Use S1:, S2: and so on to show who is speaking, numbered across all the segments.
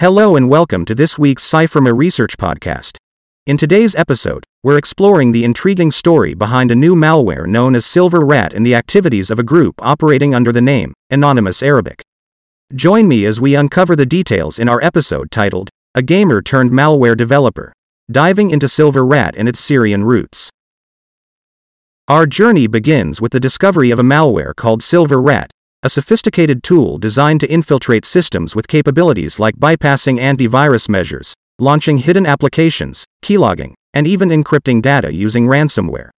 S1: Hello and welcome to this week's CYFIRMA Research Podcast. In today's episode, we're exploring the intriguing story behind a new malware known as Silver Rat and the activities of a group operating under the name Anonymous Arabic. Join me as we uncover the details in our episode titled A Gamer Turned Malware Developer, diving into Silver Rat and its Syrian roots. Our journey begins with the discovery of a malware called Silver Rat, a sophisticated tool designed to infiltrate systems with capabilities like bypassing antivirus measures, launching hidden applications, keylogging, and even encrypting data using ransomware.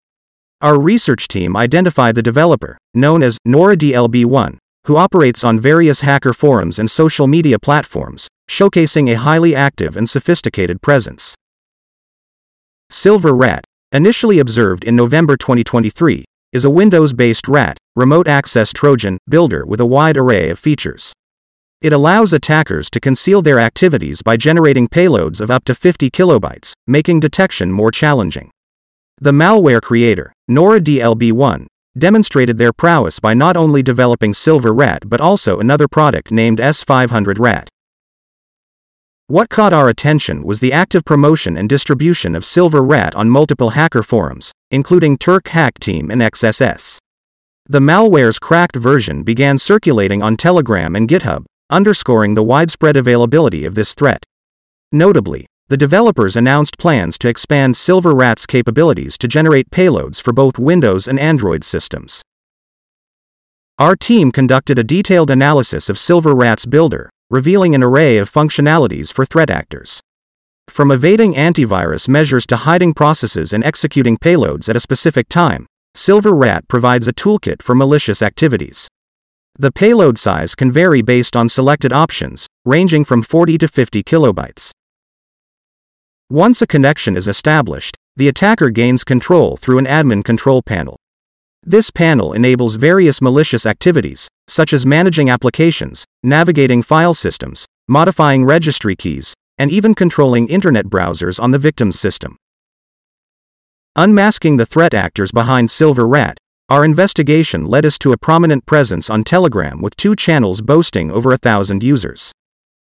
S1: Our research team identified the developer, known as NoraDLB1, who operates on various hacker forums and social media platforms, showcasing a highly active and sophisticated presence. Silver Rat, initially observed in November 2023, is a Windows based RAT, remote access Trojan, builder with a wide array of features. It allows attackers to conceal their activities by generating payloads of up to 50 kilobytes, making detection more challenging. The malware creator, NoraDLB1, demonstrated their prowess by not only developing Silver Rat but also another product named S500 Rat. What caught our attention was the active promotion and distribution of Silver Rat on multiple hacker forums, including Turk Hack Team and XSS. The malware's cracked version began circulating on Telegram and GitHub, underscoring the widespread availability of this threat. Notably, the developers announced plans to expand Silver Rat's capabilities to generate payloads for both Windows and Android systems. Our team conducted a detailed analysis of Silver Rat's builder, revealing an array of functionalities for threat actors. From evading antivirus measures to hiding processes and executing payloads at a specific time, Silver Rat provides a toolkit for malicious activities. The payload size can vary based on selected options, ranging from 40 to 50 kilobytes. Once a connection is established, the attacker gains control through an admin control panel. This panel enables various malicious activities, such as managing applications, navigating file systems, modifying registry keys, and even controlling internet browsers on the victim's system. Unmasking the threat actors behind Silver Rat, our investigation led us to a prominent presence on Telegram with two channels boasting over a thousand users.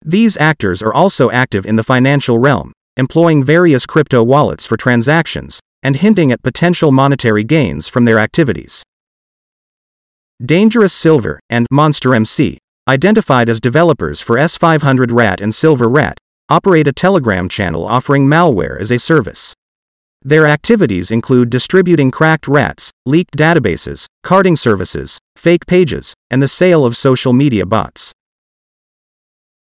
S1: These actors are also active in the financial realm, employing various crypto wallets for transactions, and hinting at potential monetary gains from their activities. Dangerous Silver and Monster MC, identified as developers for S500 Rat and Silver Rat, operate a Telegram channel offering malware as a service. Their activities include distributing cracked rats, leaked databases, carding services, fake pages, and the sale of social media bots.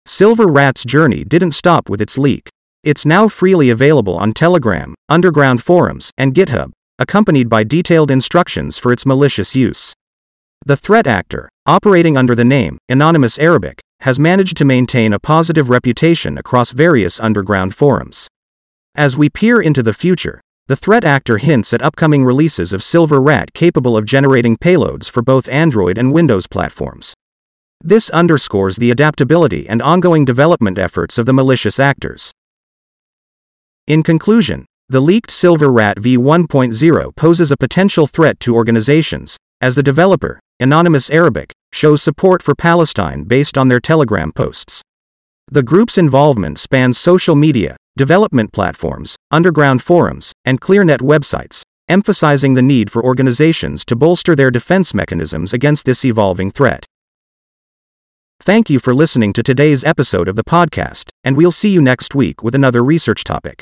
S1: Silver Rat's journey didn't stop with its leak. It's now freely available on Telegram, underground forums, and GitHub, accompanied by detailed instructions for its malicious use. The threat actor, operating under the name Anonymous Arabic, has managed to maintain a positive reputation across various underground forums. As we peer into the future, the threat actor hints at upcoming releases of Silver Rat capable of generating payloads for both Android and Windows platforms. This underscores the adaptability and ongoing development efforts of the malicious actors. In conclusion, the leaked Silver Rat v1.0 poses a potential threat to organizations, as the developer, Anonymous Arabic, shows support for Palestine based on their Telegram posts. The group's involvement spans social media, development platforms, underground forums, and ClearNet websites, emphasizing the need for organizations to bolster their defense mechanisms against this evolving threat. Thank you for listening to today's episode of the podcast, and we'll see you next week with another research topic.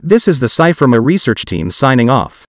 S1: This is the CYFIRMA research team signing off.